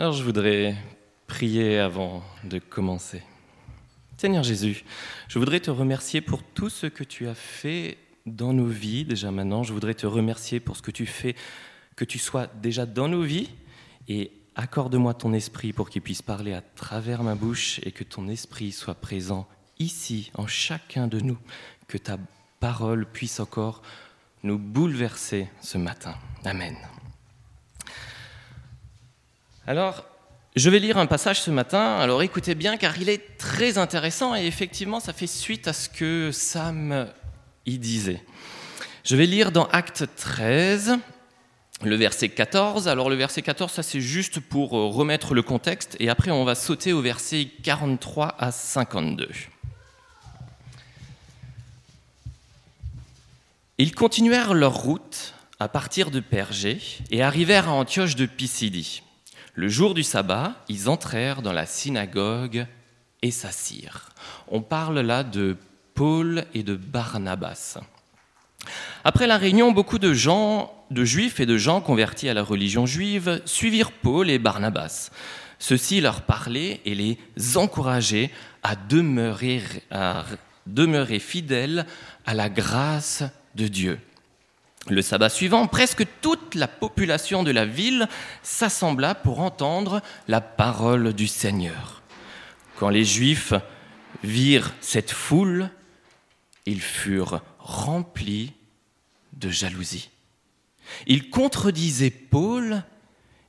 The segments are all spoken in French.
Alors je voudrais prier avant de commencer. Seigneur Jésus, je voudrais te remercier pour tout ce que tu as fait dans nos vies déjà maintenant. Je voudrais te remercier pour ce que tu fais, que tu sois déjà dans nos vies et accorde-moi ton esprit pour qu'il puisse parler à travers ma bouche et que ton esprit soit présent ici en chacun de nous, que ta parole puisse encore nous bouleverser ce matin. Amen. Alors, je vais lire un passage ce matin, alors écoutez bien car il est très intéressant et effectivement ça fait suite à ce que Sam y disait. Je vais lire dans Acte 13, le verset 14. Alors le verset 14, ça c'est juste pour euh, remettre le contexte et après on va sauter au verset 43 à 52. Ils continuèrent leur route à partir de Pergé et arrivèrent à Antioche de Pisidie. Le jour du sabbat, ils entrèrent dans la synagogue et s'assirent. On parle là de Paul et de Barnabas. Après la réunion, beaucoup de gens, de juifs et de gens convertis à la religion juive, suivirent Paul et Barnabas. Ceux-ci leur parlaient et les encourageaient à demeurer, à demeurer fidèles à la grâce de Dieu. Le sabbat suivant, presque toute la population de la ville s'assembla pour entendre la parole du Seigneur. Quand les Juifs virent cette foule, ils furent remplis de jalousie. Ils contredisaient Paul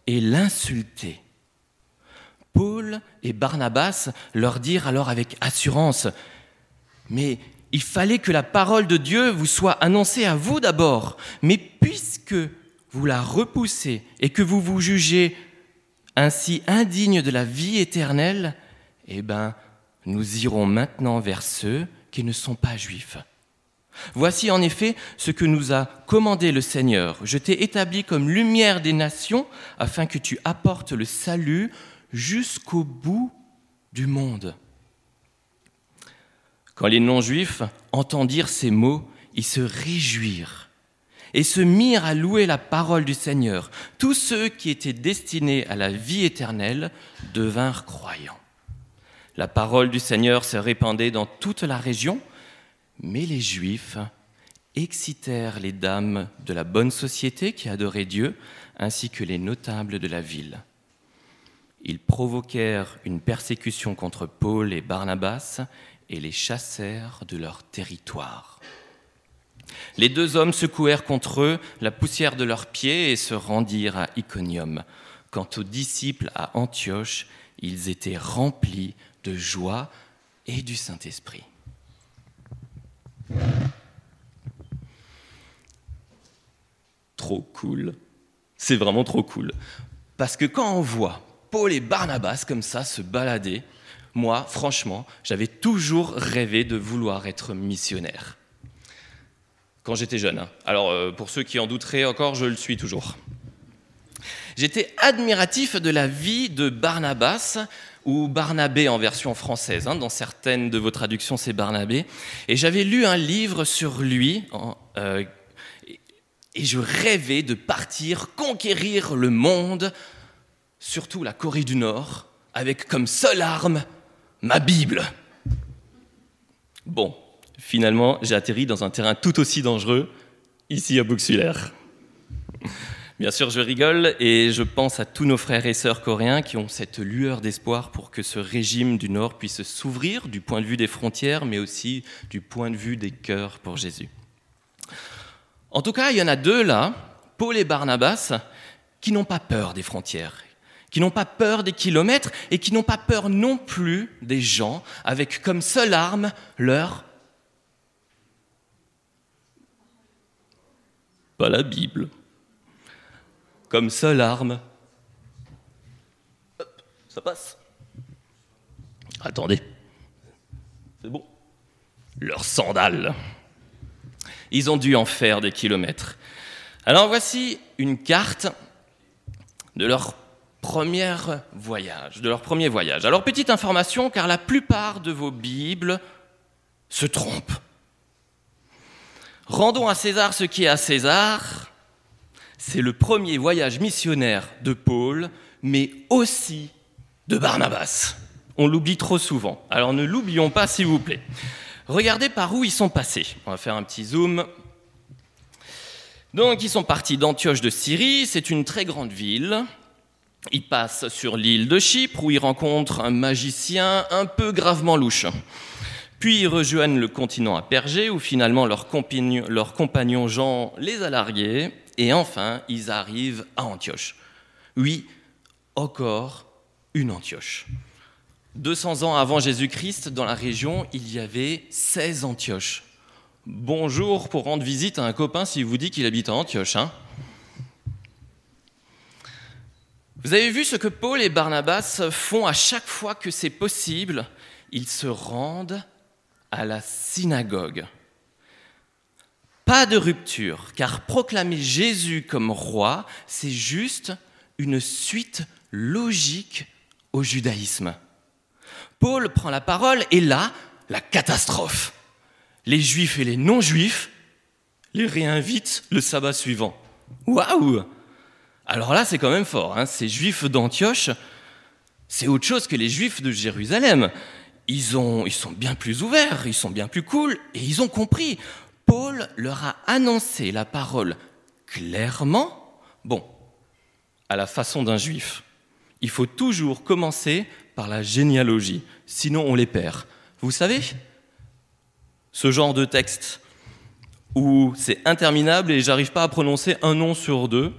et l'insultaient. Paul et Barnabas leur dirent alors avec assurance, Mais il fallait que la parole de Dieu vous soit annoncée à vous d'abord. Mais puisque vous la repoussez et que vous vous jugez ainsi indigne de la vie éternelle, eh bien, nous irons maintenant vers ceux qui ne sont pas juifs. Voici en effet ce que nous a commandé le Seigneur. Je t'ai établi comme lumière des nations afin que tu apportes le salut jusqu'au bout du monde. Quand les non-juifs entendirent ces mots, ils se réjouirent et se mirent à louer la parole du Seigneur. Tous ceux qui étaient destinés à la vie éternelle devinrent croyants. La parole du Seigneur se répandait dans toute la région, mais les Juifs excitèrent les dames de la bonne société qui adoraient Dieu, ainsi que les notables de la ville. Ils provoquèrent une persécution contre Paul et Barnabas et les chassèrent de leur territoire. Les deux hommes secouèrent contre eux la poussière de leurs pieds et se rendirent à Iconium. Quant aux disciples à Antioche, ils étaient remplis de joie et du Saint-Esprit. Trop cool. C'est vraiment trop cool. Parce que quand on voit Paul et Barnabas comme ça se balader, moi, franchement, j'avais toujours rêvé de vouloir être missionnaire. Quand j'étais jeune. Hein. Alors, euh, pour ceux qui en douteraient encore, je le suis toujours. J'étais admiratif de la vie de Barnabas, ou Barnabé en version française. Hein. Dans certaines de vos traductions, c'est Barnabé. Et j'avais lu un livre sur lui, euh, et je rêvais de partir conquérir le monde, surtout la Corée du Nord, avec comme seule arme ma Bible. Bon, finalement, j'ai atterri dans un terrain tout aussi dangereux, ici à Buxuler. Bien sûr, je rigole et je pense à tous nos frères et sœurs coréens qui ont cette lueur d'espoir pour que ce régime du Nord puisse s'ouvrir du point de vue des frontières, mais aussi du point de vue des cœurs pour Jésus. En tout cas, il y en a deux là, Paul et Barnabas, qui n'ont pas peur des frontières qui n'ont pas peur des kilomètres et qui n'ont pas peur non plus des gens, avec comme seule arme leur... Pas la Bible. Comme seule arme... Hop, ça passe. Attendez. C'est bon. Leurs sandales. Ils ont dû en faire des kilomètres. Alors voici une carte de leur premier voyage, de leur premier voyage. Alors petite information, car la plupart de vos Bibles se trompent. Rendons à César ce qui est à César. C'est le premier voyage missionnaire de Paul mais aussi de Barnabas. On l'oublie trop souvent. Alors ne l'oublions pas, s'il vous plaît. Regardez par où ils sont passés. On va faire un petit zoom. Donc ils sont partis d'Antioche de Syrie, c'est une très grande ville. Ils passent sur l'île de Chypre où ils rencontrent un magicien un peu gravement louche. Puis ils rejoignent le continent à Pergé où finalement leur compagnon, Jean les a largués. Et enfin, ils arrivent à Antioche. Oui, encore une Antioche. 200 ans avant Jésus-Christ, dans la région, il y avait 16 Antioches. Bonjour pour rendre visite à un copain s'il vous dit qu'il habite à Antioche. Hein vous avez vu ce que Paul et Barnabas font à chaque fois que c'est possible? Ils se rendent à la synagogue. Pas de rupture, car proclamer Jésus comme roi, c'est juste une suite logique au judaïsme. Paul prend la parole et là, la catastrophe. Les juifs et les non-juifs les réinvitent le sabbat suivant. Waouh Alors là, c'est quand même fort. Hein. Ces juifs d'Antioche, c'est autre chose que les juifs de Jérusalem ils, ont, ils sont bien plus ouverts, ils sont bien plus cool, et ils ont compris. Paul leur a annoncé la parole clairement, bon, à la façon d'un juif. Il faut toujours commencer par la généalogie, sinon on les perd. Vous savez, ce genre de texte où c'est interminable et j'arrive pas à prononcer un nom sur deux.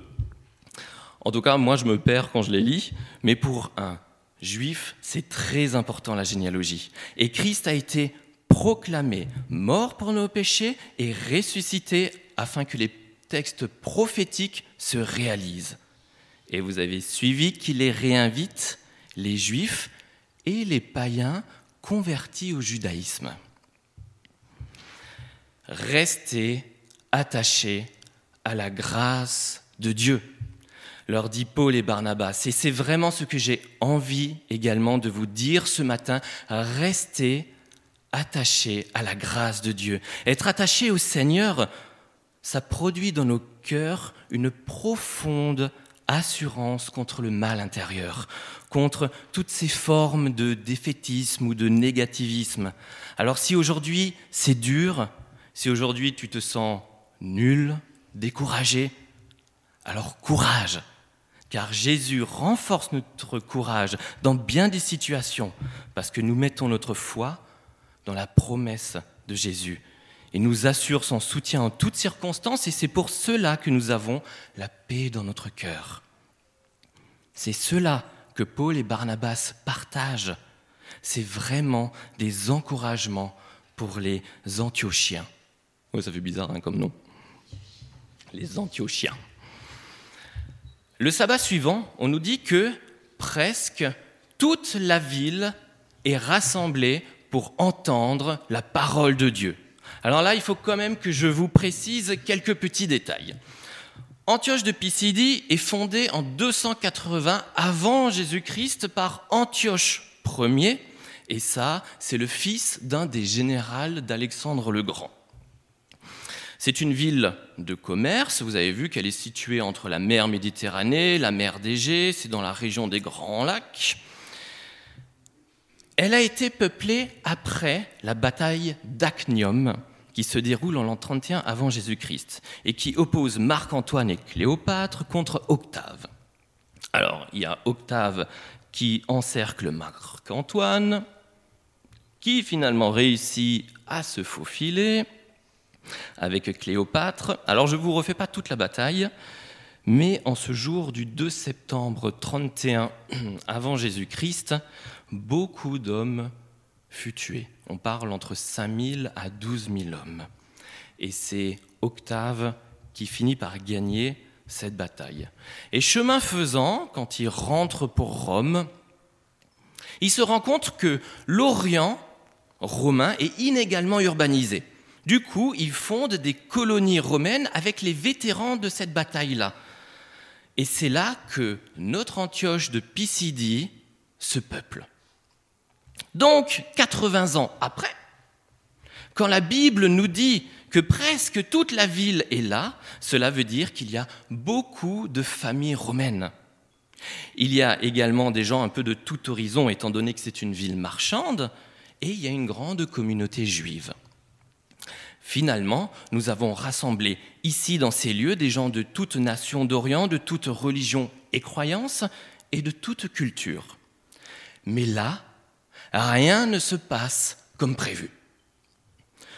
En tout cas, moi je me perds quand je les lis, mais pour un juif, c'est très important la généalogie. Et Christ a été proclamé mort pour nos péchés et ressuscité afin que les textes prophétiques se réalisent. Et vous avez suivi qu'il les réinvite, les juifs et les païens convertis au judaïsme. Restez attachés à la grâce de Dieu leur dit Paul et Barnabas. Et c'est vraiment ce que j'ai envie également de vous dire ce matin. Restez attachés à la grâce de Dieu. Être attaché au Seigneur, ça produit dans nos cœurs une profonde assurance contre le mal intérieur, contre toutes ces formes de défaitisme ou de négativisme. Alors si aujourd'hui c'est dur, si aujourd'hui tu te sens nul, découragé, alors courage, car Jésus renforce notre courage dans bien des situations, parce que nous mettons notre foi dans la promesse de Jésus et nous assure son soutien en toutes circonstances, et c'est pour cela que nous avons la paix dans notre cœur. C'est cela que Paul et Barnabas partagent. C'est vraiment des encouragements pour les Antiochiens. Oh, ça fait bizarre hein, comme nom. Les Antiochiens. Le sabbat suivant, on nous dit que presque toute la ville est rassemblée pour entendre la parole de Dieu. Alors là, il faut quand même que je vous précise quelques petits détails. Antioche de Pisidie est fondée en 280 avant Jésus-Christ par Antioche Ier, et ça, c'est le fils d'un des généraux d'Alexandre le Grand. C'est une ville de commerce. Vous avez vu qu'elle est située entre la mer Méditerranée, la mer d'Égée, c'est dans la région des Grands Lacs. Elle a été peuplée après la bataille d'Acnium, qui se déroule en l'an 31 avant Jésus-Christ, et qui oppose Marc-Antoine et Cléopâtre contre Octave. Alors, il y a Octave qui encercle Marc-Antoine, qui finalement réussit à se faufiler, avec Cléopâtre. Alors je ne vous refais pas toute la bataille, mais en ce jour du 2 septembre 31 avant Jésus-Christ, beaucoup d'hommes furent tués. On parle entre 5000 à 12 000 hommes. Et c'est Octave qui finit par gagner cette bataille. Et chemin faisant, quand il rentre pour Rome, il se rend compte que l'Orient romain est inégalement urbanisé. Du coup, ils fondent des colonies romaines avec les vétérans de cette bataille-là. Et c'est là que notre Antioche de Pisidie se peuple. Donc, 80 ans après, quand la Bible nous dit que presque toute la ville est là, cela veut dire qu'il y a beaucoup de familles romaines. Il y a également des gens un peu de tout horizon, étant donné que c'est une ville marchande, et il y a une grande communauté juive. Finalement, nous avons rassemblé ici dans ces lieux des gens de toutes nations d'Orient, de toutes religions et croyances, et de toute culture. Mais là, rien ne se passe comme prévu.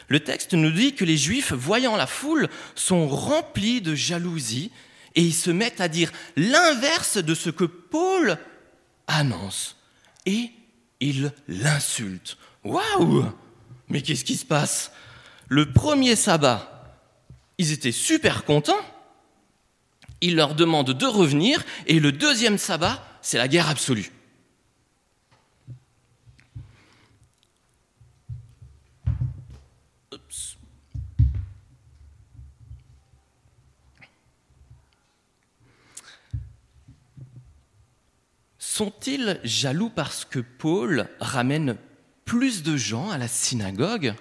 Le texte nous dit que les Juifs, voyant la foule, sont remplis de jalousie et ils se mettent à dire l'inverse de ce que Paul annonce. Et ils l'insultent. Waouh Mais qu'est-ce qui se passe? Le premier sabbat, ils étaient super contents. Il leur demande de revenir et le deuxième sabbat, c'est la guerre absolue. Sont-ils jaloux parce que Paul ramène plus de gens à la synagogue?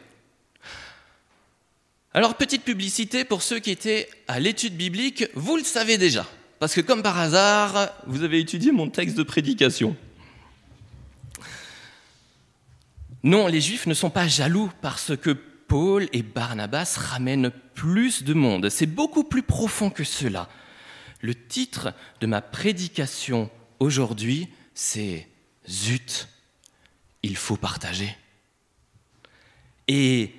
Alors, petite publicité pour ceux qui étaient à l'étude biblique, vous le savez déjà, parce que comme par hasard, vous avez étudié mon texte de prédication. Non, les Juifs ne sont pas jaloux parce que Paul et Barnabas ramènent plus de monde. C'est beaucoup plus profond que cela. Le titre de ma prédication aujourd'hui, c'est zut, il faut partager. Et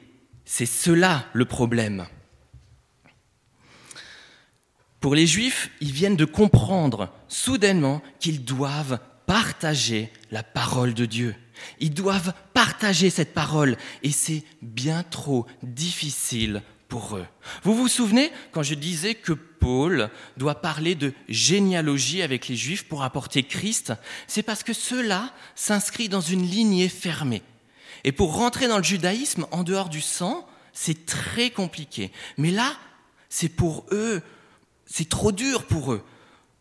c'est cela le problème. Pour les Juifs, ils viennent de comprendre soudainement qu'ils doivent partager la parole de Dieu. Ils doivent partager cette parole et c'est bien trop difficile pour eux. Vous vous souvenez quand je disais que Paul doit parler de généalogie avec les Juifs pour apporter Christ? C'est parce que cela s'inscrit dans une lignée fermée. Et pour rentrer dans le judaïsme en dehors du sang, c'est très compliqué. Mais là, c'est pour eux, c'est trop dur pour eux.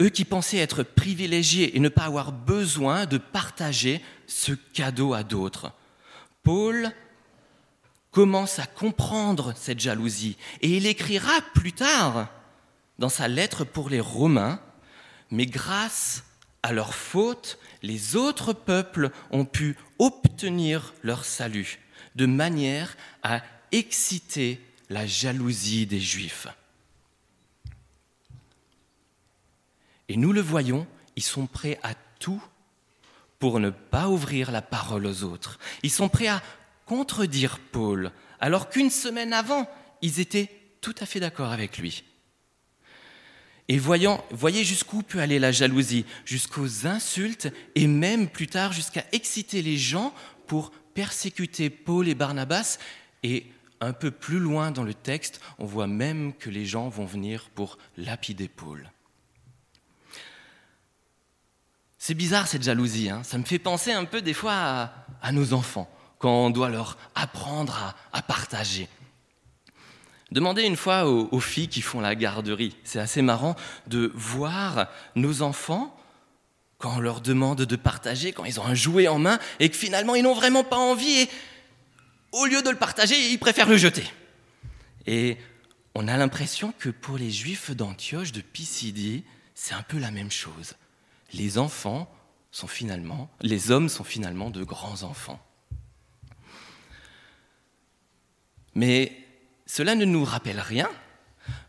Eux qui pensaient être privilégiés et ne pas avoir besoin de partager ce cadeau à d'autres. Paul commence à comprendre cette jalousie. Et il écrira plus tard dans sa lettre pour les Romains, mais grâce à leur faute, les autres peuples ont pu obtenir leur salut, de manière à exciter la jalousie des Juifs. Et nous le voyons, ils sont prêts à tout pour ne pas ouvrir la parole aux autres. Ils sont prêts à contredire Paul, alors qu'une semaine avant, ils étaient tout à fait d'accord avec lui. Et voyant, voyez jusqu'où peut aller la jalousie, jusqu'aux insultes et même plus tard jusqu'à exciter les gens pour persécuter Paul et Barnabas. Et un peu plus loin dans le texte, on voit même que les gens vont venir pour lapider Paul. C'est bizarre cette jalousie, hein. ça me fait penser un peu des fois à nos enfants quand on doit leur apprendre à, partager. Demandez une fois aux, filles qui font la garderie. C'est assez marrant de voir nos enfants quand on leur demande de partager, quand ils ont un jouet en main et que finalement ils n'ont vraiment pas envie et au lieu de le partager, ils préfèrent le jeter. Et on a l'impression que pour les juifs d'Antioche, de Pisidie, c'est un peu la même chose. Les enfants sont finalement, les hommes sont finalement de grands enfants. Mais cela ne nous rappelle rien,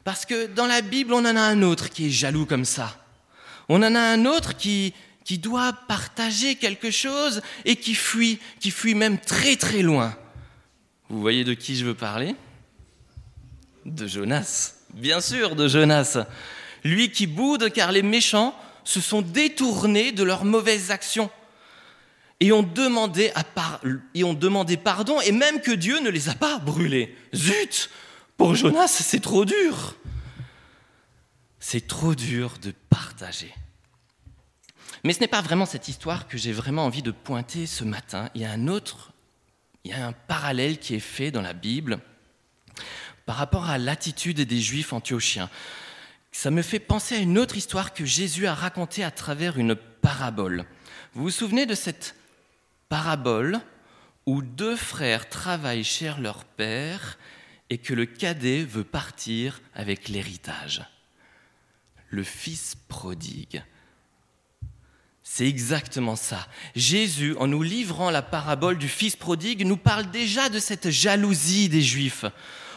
parce que dans la Bible, on en a un autre qui est jaloux comme ça. On en a un autre qui, doit partager quelque chose et qui fuit, qui fuit même très très loin. Vous voyez de qui je veux parler? De Jonas. Bien sûr, de Jonas. Lui qui boude car les méchants se sont détournés de leurs mauvaises actions et ont, demandé et ont demandé pardon, et même que Dieu ne les a pas brûlés. Zut Pour Jonas, c'est trop dur. C'est trop dur de partager. Mais ce n'est pas vraiment cette histoire que j'ai vraiment envie de pointer ce matin. Il y a un autre, il y a un parallèle qui est fait dans la Bible par rapport à l'attitude des Juifs antiochiens. Ça me fait penser à une autre histoire que Jésus a racontée à travers une parabole. Vous vous souvenez de cette parabole où deux frères travaillent chez leur père et que le cadet veut partir avec l'héritage. Le fils prodigue. C'est exactement ça. Jésus, en nous livrant la parabole du Fils prodigue, nous parle déjà de cette jalousie des Juifs.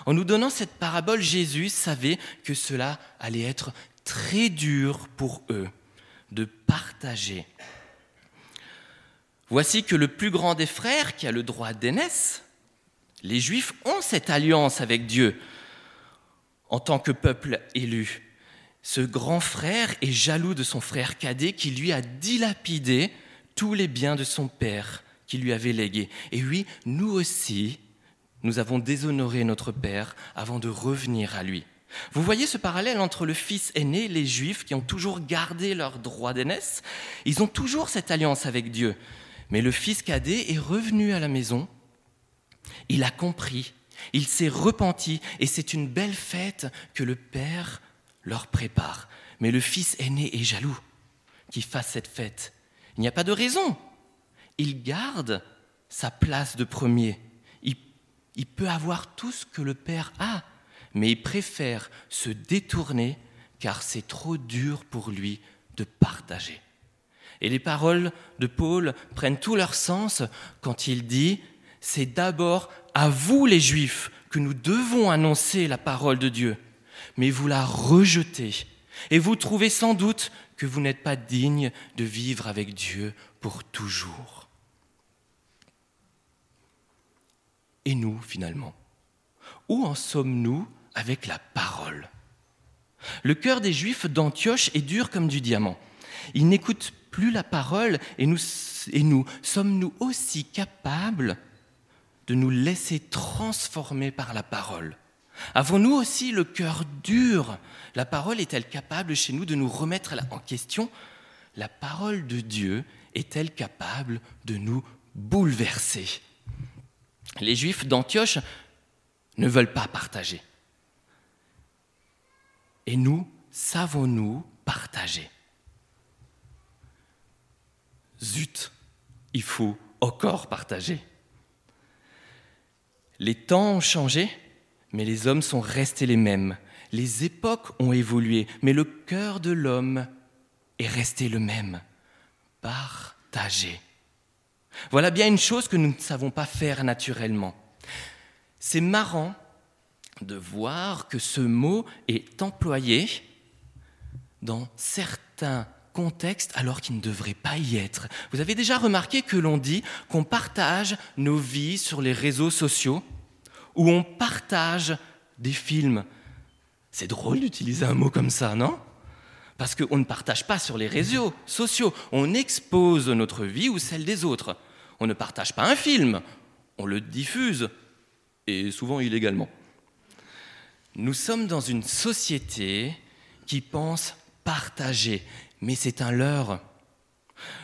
En nous donnant cette parabole, Jésus savait que cela allait être très dur pour eux de partager. Voici que le plus grand des frères, qui a le droit d'aînesse, les Juifs ont cette alliance avec Dieu en tant que peuple élu. Ce grand frère est jaloux de son frère cadet qui lui a dilapidé tous les biens de son père qui lui avait légués. Et oui, nous aussi, nous avons déshonoré notre père avant de revenir à lui. Vous voyez ce parallèle entre le fils aîné, les juifs qui ont toujours gardé leur droit d'aînesse, ils ont toujours cette alliance avec Dieu. Mais le fils cadet est revenu à la maison, il a compris, il s'est repenti, et c'est une belle fête que le père leur prépare. Mais le fils aîné est jaloux qu'il fasse cette fête. Il n'y a pas de raison. Il garde sa place de premier. Il, peut avoir tout ce que le père a, mais il préfère se détourner car c'est trop dur pour lui de partager. Et les paroles de Paul prennent tout leur sens quand il dit, c'est d'abord à vous les Juifs que nous devons annoncer la parole de Dieu mais vous la rejetez. Et vous trouvez sans doute que vous n'êtes pas digne de vivre avec Dieu pour toujours. Et nous, finalement, où en sommes-nous avec la parole? Le cœur des Juifs d'Antioche est dur comme du diamant. Ils n'écoutent plus la parole et nous, sommes-nous aussi capables de nous laisser transformer par la parole? Avons-nous aussi le cœur dur? La parole est-elle capable chez nous de nous remettre en question? La parole de Dieu est-elle capable de nous bouleverser? Les Juifs d'Antioche ne veulent pas partager. Et nous, savons-nous partager? Zut, il faut encore partager. Les temps ont changé, mais les hommes sont restés les mêmes. Les époques ont évolué, mais le cœur de l'homme est resté le même. Partager. Voilà bien une chose que nous ne savons pas faire naturellement. C'est marrant de voir que ce mot est employé dans certains contextes alors qu'il ne devrait pas y être. Vous avez déjà remarqué que l'on dit qu'on partage nos vies sur les réseaux sociaux où on partage des films. C'est drôle d'utiliser un mot comme ça, non? Parce qu'on ne partage pas sur les réseaux sociaux, on expose notre vie ou celle des autres. On ne partage pas un film, on le diffuse, et souvent illégalement. Nous sommes dans une société qui pense partager, mais c'est un leurre.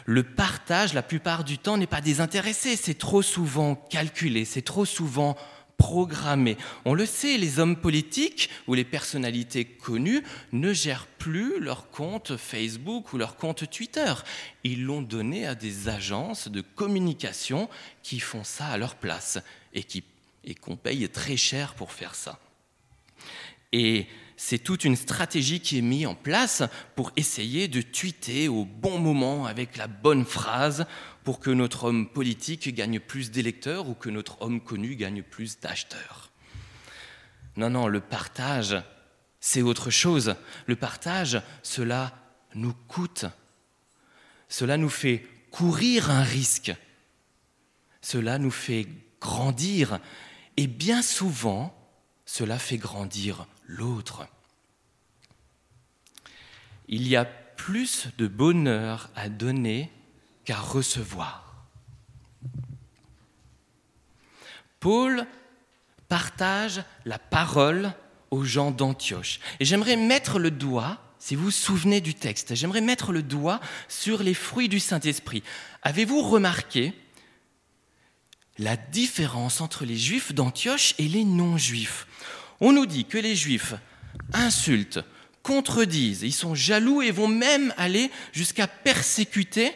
Le partage, la plupart du temps, n'est pas désintéressé, c'est trop souvent calculé, c'est trop souvent programmé. On le sait, les hommes politiques ou les personnalités connues ne gèrent plus leur compte Facebook ou leur compte Twitter. Ils l'ont donné à des agences de communication qui font ça à leur place et qu'on paye très cher pour faire ça. Et c'est toute une stratégie qui est mise en place pour essayer de tweeter au bon moment avec la bonne phrase pour que notre homme politique gagne plus d'électeurs ou que notre homme connu gagne plus d'acheteurs. Non, non, le partage, c'est autre chose. Le partage, cela nous coûte. Cela nous fait courir un risque. Cela nous fait grandir. Et bien souvent, cela fait grandir l'autre. Il y a plus de bonheur à donner qu'à recevoir. Paul partage la parole aux gens d'Antioche. Et j'aimerais mettre le doigt, si vous vous souvenez du texte, j'aimerais mettre le doigt sur les fruits du Saint-Esprit. Avez-vous remarqué la différence entre les juifs d'Antioche et les non-juifs? On nous dit que les juifs insultent, contredisent, ils sont jaloux et vont même aller jusqu'à persécuter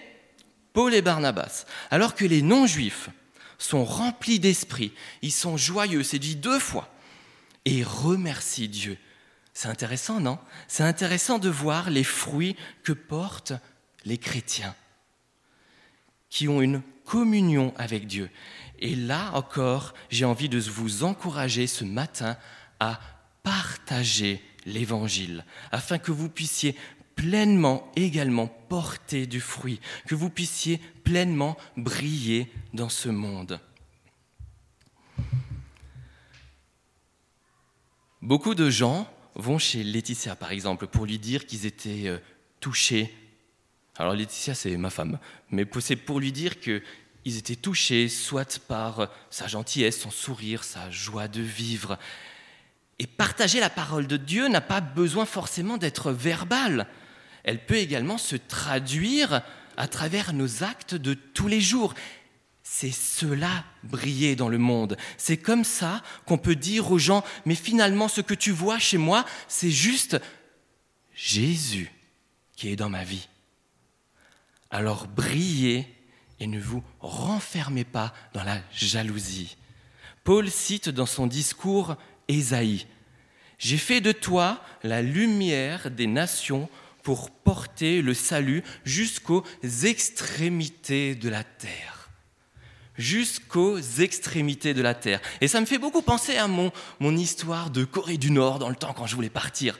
Paul et Barnabas, alors que les non-juifs sont remplis d'esprit, ils sont joyeux, c'est dit deux fois, et remercient Dieu. C'est intéressant, non? C'est intéressant de voir les fruits que portent les chrétiens. qui ont une communion avec Dieu. Et là encore, j'ai envie de vous encourager ce matin à partager l'Évangile, afin que vous puissiez pleinement également porter du fruit, que vous puissiez pleinement briller dans ce monde. Beaucoup de gens vont chez Laetitia, par exemple, pour lui dire qu'ils étaient euh, touchés. Alors Laetitia, c'est ma femme, mais c'est pour lui dire qu'ils étaient touchés, soit par sa gentillesse, son sourire, sa joie de vivre. Et partager la parole de Dieu n'a pas besoin forcément d'être verbal. Elle peut également se traduire à travers nos actes de tous les jours. C'est cela briller dans le monde. C'est comme ça qu'on peut dire aux gens, mais finalement ce que tu vois chez moi, c'est juste Jésus qui est dans ma vie. Alors brillez et ne vous renfermez pas dans la jalousie. Paul cite dans son discours Ésaïe, J'ai fait de toi la lumière des nations pour porter le salut jusqu'aux extrémités de la terre jusqu'aux extrémités de la terre. Et ça me fait beaucoup penser à mon, mon histoire de Corée du Nord dans le temps quand je voulais partir.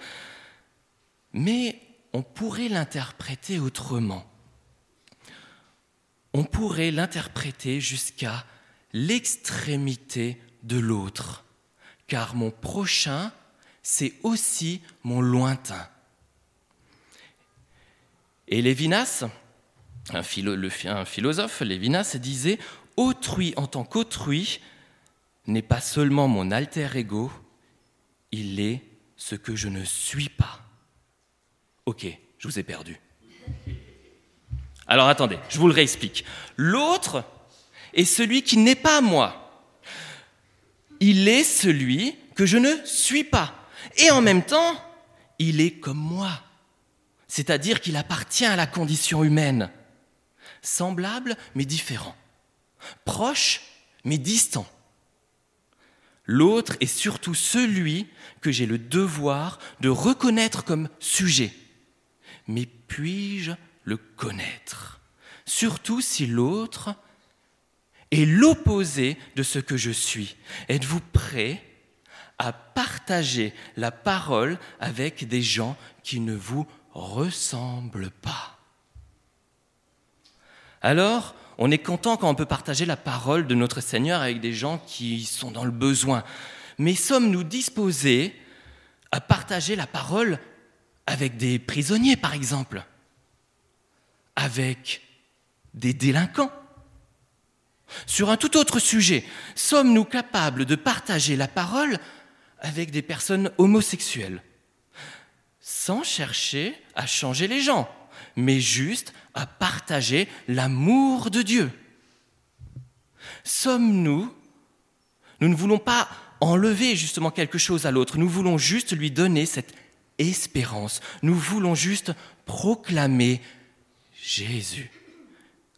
Mais on pourrait l'interpréter autrement. On pourrait l'interpréter jusqu'à l'extrémité de l'autre, car mon prochain, c'est aussi mon lointain. Et Lévinas, un, philosophe, Lévinas, disait autrui en tant qu'autrui n'est pas seulement mon alter ego, il est ce que je ne suis pas. Ok, je vous ai perdu. Alors attendez, je vous le réexplique. L'autre est celui qui n'est pas moi. Il est celui que je ne suis pas. Et en même temps, il est comme moi. C'est-à-dire qu'il appartient à la condition humaine. Semblable mais différent proche mais distant. L'autre est surtout celui que j'ai le devoir de reconnaître comme sujet. Mais puis-je le connaître? Surtout si l'autre est l'opposé de ce que je suis. Êtes-vous prêt à partager la parole avec des gens qui ne vous ressemblent pas? Alors, on est content quand on peut partager la parole de notre Seigneur avec des gens qui sont dans le besoin. Mais sommes-nous disposés à partager la parole avec des prisonniers, par exemple? Avec des délinquants? Sur un tout autre sujet, sommes-nous capables de partager la parole avec des personnes homosexuelles? Sans chercher à changer les gens, mais juste à partager l'amour de Dieu. Sommes-nous, nous ne voulons pas enlever justement quelque chose à l'autre, nous voulons juste lui donner cette espérance, nous voulons juste proclamer Jésus,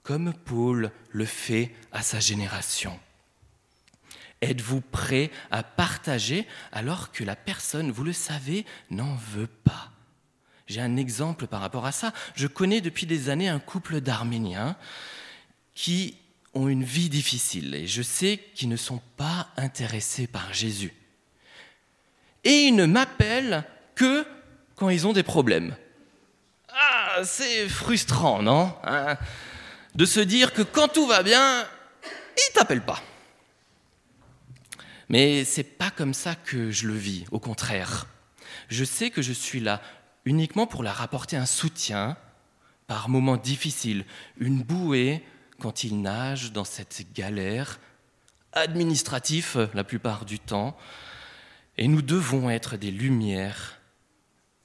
comme Paul le fait à sa génération. Êtes-vous prêt à partager alors que la personne, vous le savez, n'en veut pas? J'ai un exemple par rapport à ça. Je connais depuis des années un couple d'Arméniens qui ont une vie difficile et je sais qu'ils ne sont pas intéressés par Jésus. Et ils ne m'appellent que quand ils ont des problèmes. Ah, c'est frustrant, non hein? De se dire que quand tout va bien, ils t'appellent pas. Mais c'est pas comme ça que je le vis, au contraire. Je sais que je suis là uniquement pour leur apporter un soutien par moments difficiles, une bouée quand ils nagent dans cette galère, administratif la plupart du temps, et nous devons être des lumières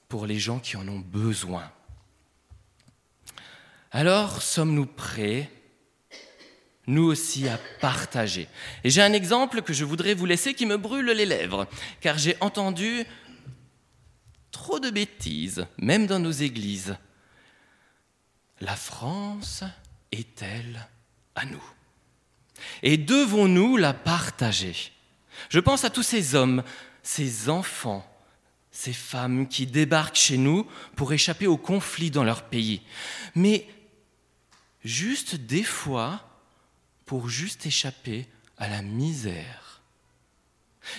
pour les gens qui en ont besoin. Alors, sommes-nous prêts, nous aussi, à partager Et j'ai un exemple que je voudrais vous laisser qui me brûle les lèvres, car j'ai entendu trop de bêtises, même dans nos églises. La France est-elle à nous? Et devons-nous la partager? Je pense à tous ces hommes, ces enfants, ces femmes qui débarquent chez nous pour échapper au conflit dans leur pays. Mais juste des fois pour juste échapper à la misère.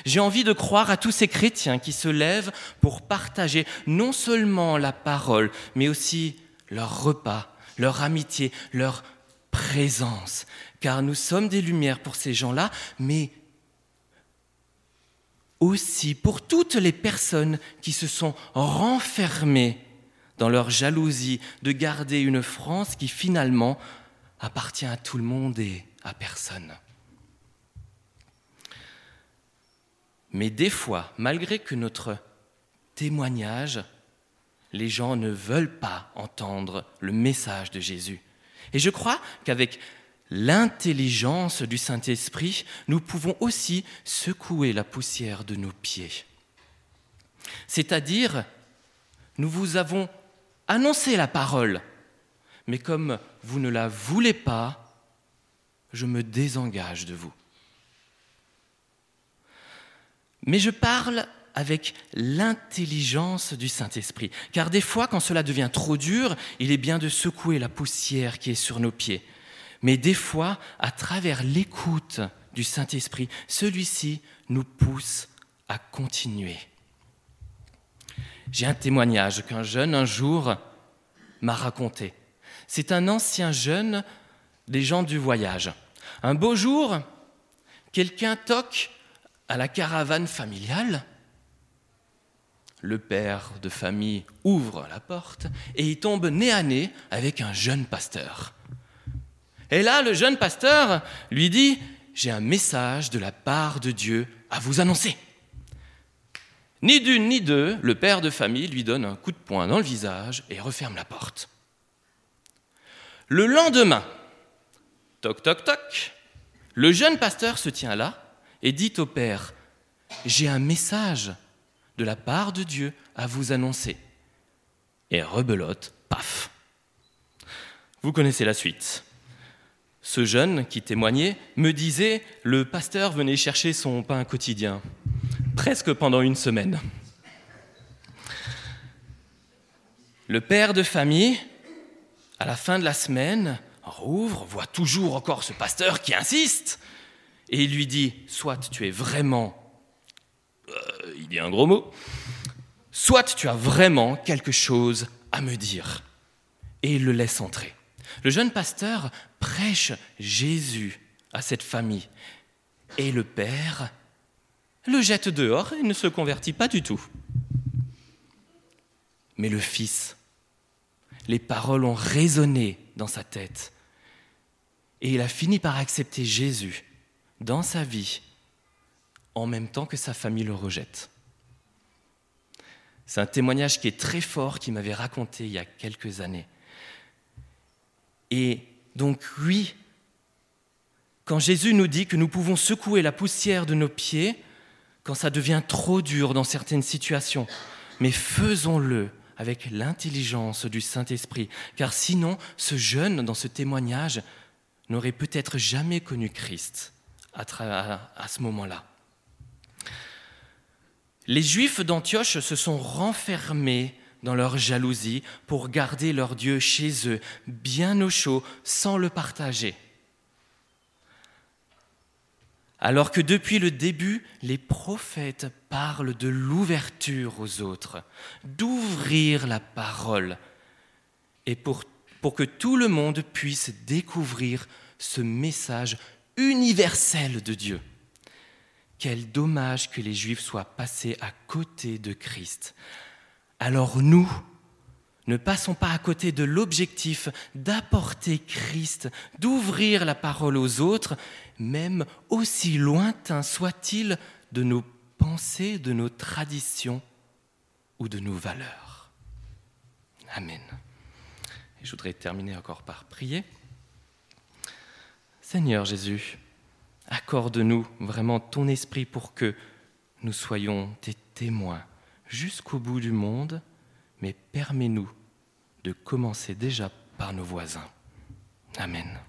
J'ai envie de croire à tous ces chrétiens qui se lèvent pour partager non seulement la parole, mais aussi leur repas, leur amitié, leur présence, car nous sommes des lumières pour ces gens-là, mais aussi pour toutes les personnes qui se sont renfermées dans leur jalousie de garder une France qui finalement appartient à tout le monde et à personne. Mais des fois, malgré que notre témoignage, les gens ne veulent pas entendre le message de Jésus. Et je crois qu'avec l'intelligence du Saint-Esprit, nous pouvons aussi secouer la poussière de nos pieds. C'est-à-dire, nous vous avons annoncé la parole, mais comme vous ne la voulez pas, je me désengage de vous. Mais je parle avec l'intelligence du Saint-Esprit, car des fois, quand cela devient trop dur, il est bien de secouer la poussière qui est sur nos pieds. Mais des fois, à travers l'écoute du Saint-Esprit, celui-ci nous pousse à continuer. J'ai un témoignage qu'un jeune un jour m'a raconté. C'est un ancien jeune des gens du voyage. Un beau jour, quelqu'un toque à la caravane familiale. Le père de famille ouvre la porte et il tombe nez à nez avec un jeune pasteur. Et là, le jeune pasteur lui dit, j'ai un message de la part de Dieu à vous annoncer. Ni d'une ni deux, le père de famille lui donne un coup de poing dans le visage et referme la porte. Le lendemain, toc toc toc, le jeune pasteur se tient là et dit au Père, j'ai un message de la part de Dieu à vous annoncer. Et rebelote, paf. Vous connaissez la suite. Ce jeune qui témoignait me disait, le pasteur venait chercher son pain quotidien, presque pendant une semaine. Le père de famille, à la fin de la semaine, rouvre, voit toujours encore ce pasteur qui insiste, et il lui dit, soit tu es vraiment, euh, il dit un gros mot, soit tu as vraiment quelque chose à me dire. Et il le laisse entrer. Le jeune pasteur prêche Jésus à cette famille. Et le père le jette dehors et ne se convertit pas du tout. Mais le fils, les paroles ont résonné dans sa tête. Et il a fini par accepter Jésus dans sa vie en même temps que sa famille le rejette. C'est un témoignage qui est très fort, qui m'avait raconté il y a quelques années. Et donc oui, quand Jésus nous dit que nous pouvons secouer la poussière de nos pieds, quand ça devient trop dur dans certaines situations, mais faisons-le avec l'intelligence du Saint-Esprit, car sinon ce jeune dans ce témoignage n'aurait peut-être jamais connu Christ à, ce moment-là. Les Juifs d'Antioche se sont renfermés dans leur jalousie pour garder leur Dieu chez eux, bien au chaud, sans le partager. Alors que depuis le début, les prophètes parlent de l'ouverture aux autres, d'ouvrir la parole, et pour, que tout le monde puisse découvrir ce message universel de Dieu. Quel dommage que les Juifs soient passés à côté de Christ. Alors nous, ne passons pas à côté de l'objectif d'apporter Christ, d'ouvrir la parole aux autres, même aussi lointain soit-il de nos pensées, de nos traditions ou de nos valeurs. Amen. Et je voudrais terminer encore par prier. Seigneur Jésus, accorde-nous vraiment ton esprit pour que nous soyons tes témoins jusqu'au bout du monde, mais permets-nous de commencer déjà par nos voisins. Amen.